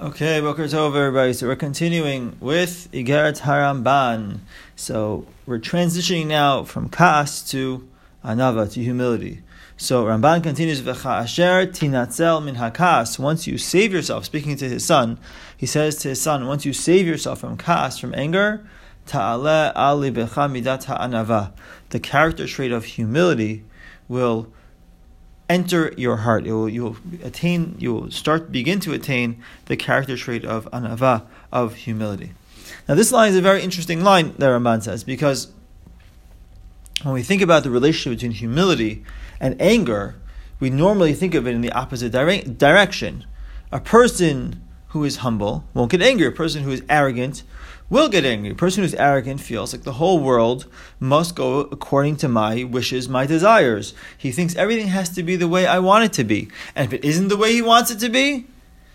Okay, Boker Tov, everybody. So we're continuing with Igeret Haramban. So we're transitioning now from Kas to Anava, to humility. So Ramban continues, V'cha asher tinatzel min hakas. Once you save yourself, speaking to his son, he says to his son, once you save yourself from kas, from anger, ta'ale ali becha midat ha'anava. The character trait of humility will enter your heart. It will, you will attain, you will start, begin to attain the character trait of anava, of humility. Now, this line is a very interesting line that Ramban says because when we think about the relationship between humility and anger, we normally think of it in the opposite dire- direction. A person who is humble won't get angry. A person who is arrogant will get angry. A person who's arrogant feels like the whole world must go according to my wishes, my desires. He thinks everything has to be the way I want it to be. And if it isn't the way he wants it to be,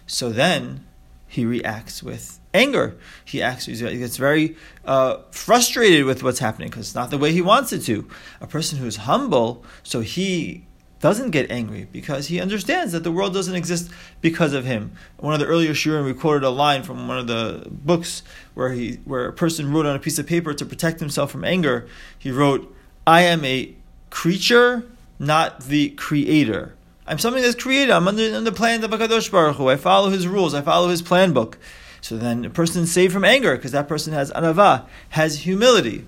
so then he reacts with anger. He acts, he gets very uh, frustrated with what's happening because it's not the way he wants it to. A person who's humble, so he doesn't get angry because he understands that the world doesn't exist because of him. One of the earlier shiurim recorded a line from one of the books where he where a person wrote on a piece of paper to protect himself from anger. He wrote, "I am a creature, not the creator. I'm something that's created. I'm under, under the plan of Hakadosh Baruch Hu. I follow His rules. I follow His plan book." So then a person is saved from anger because that person has anava, has humility.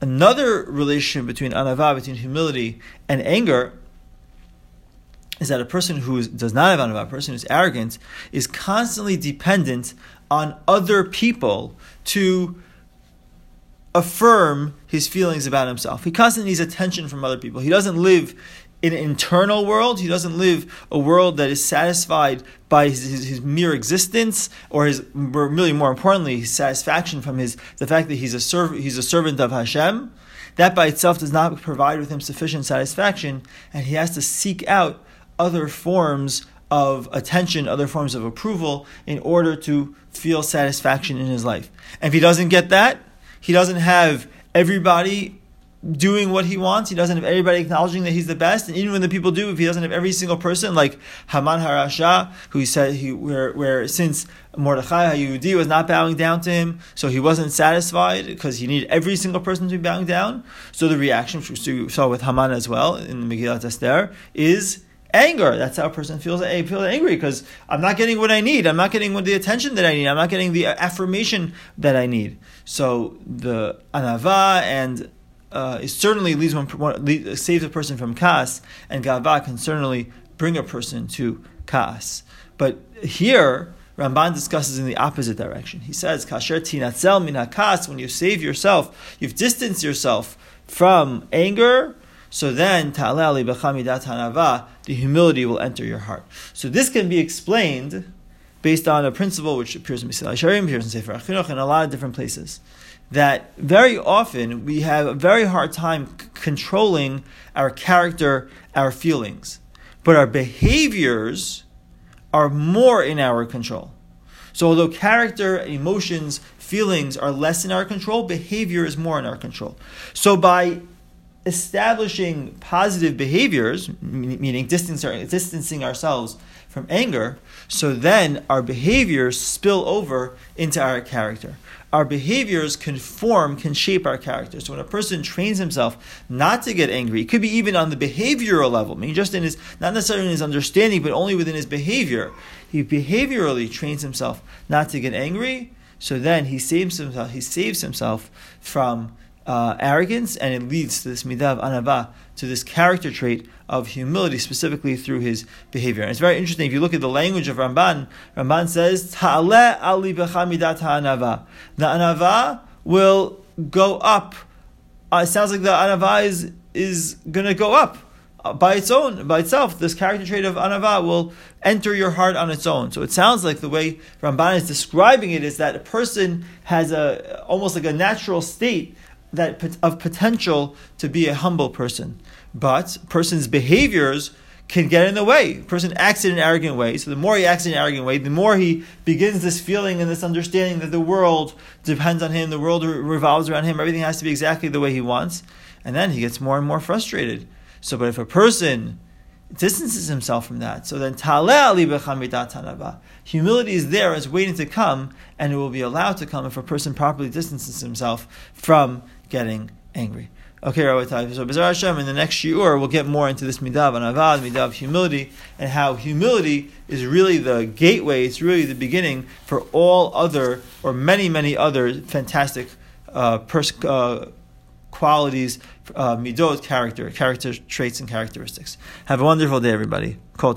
Another relation between anava, between humility and anger, is that a person who does not have anava, a person who's arrogant, is constantly dependent on other people to affirm his feelings about himself. He constantly needs attention from other people. He doesn't live in an internal world. He doesn't live a world that is satisfied by his, his, his, mere existence, or his really more importantly, his satisfaction from his the fact that he's a serv- he's a servant of Hashem. That by itself does not provide with him sufficient satisfaction, and he has to seek out other forms of attention, other forms of approval in order to feel satisfaction in his life. And if he doesn't get that, he doesn't have everybody doing what he wants. He doesn't have everybody acknowledging that he's the best. And even when the people do, if he doesn't have every single person, like Haman Harasha, who said he where where since Mordechai Hayudi was not bowing down to him, so he wasn't satisfied because he needed every single person to be bowing down. So the reaction, which we saw with Haman as well in the Megillat Esther, is anger. That's how a person feels. Feels angry because I'm not getting what I need. I'm not getting the attention that I need. I'm not getting the affirmation that I need. So the anava and uh, it certainly leads one, one saves a person from kas, and gava can certainly bring a person to kas. But here, Ramban discusses in the opposite direction. He says, "Kasher tinatzel min hakas." When you save yourself, you've distanced yourself from anger. So then, b'chamidat hanava, the humility will enter your heart. So this can be explained based on a principle which appears in Mesillat Yesharim, appears in Sefer HaChinuch, in a lot of different places that very often we have a very hard time c- controlling our character, our feelings. But our behaviors are more in our control. So, although character, emotions, feelings are less in our control, behavior is more in our control. So, by establishing positive behaviors, meaning distancing ourselves from anger, so then our behaviors spill over into our character our behaviors can form, can shape our character. So when a person trains himself not to get angry, it could be even on the behavioral level, I mean, just in his, not necessarily in his understanding, but only within his behavior. He behaviorally trains himself not to get angry, so then he saves himself, he saves himself from uh, arrogance, and it leads to this midah of anava, to this character trait of humility, specifically through his behavior. And it's very interesting if you look at the language of Ramban. Ramban says, "Ta'ale ali midat ha'anava." The anava will go up. Uh, it sounds like the anava is is going to go up. By its own, by itself, this character trait of anava will enter your heart on its own. So it sounds like the way Ramban is describing it is that a person has a almost like a natural state that of potential to be a humble person, but person's behaviors can get in the way. Person acts in an arrogant way. So the more he acts in an arrogant way, the more he begins this feeling and this understanding that the world depends on him, the world revolves around him, everything has to be exactly the way he wants. And then he gets more and more frustrated. So, but if a person distances himself from that. So then humility is there waiting to come, and it will be allowed to come if a person properly distances himself from getting angry. Okay, Rabotai. So Bezar Hashem, in the next shiur, we'll get more into this midav and avad, midav humility, and how humility is really the gateway. It's really the beginning for all other or many, many other fantastic uh, pers- uh, qualities, uh, midot, character, character traits, and characteristics. Have a wonderful day, everybody. Kol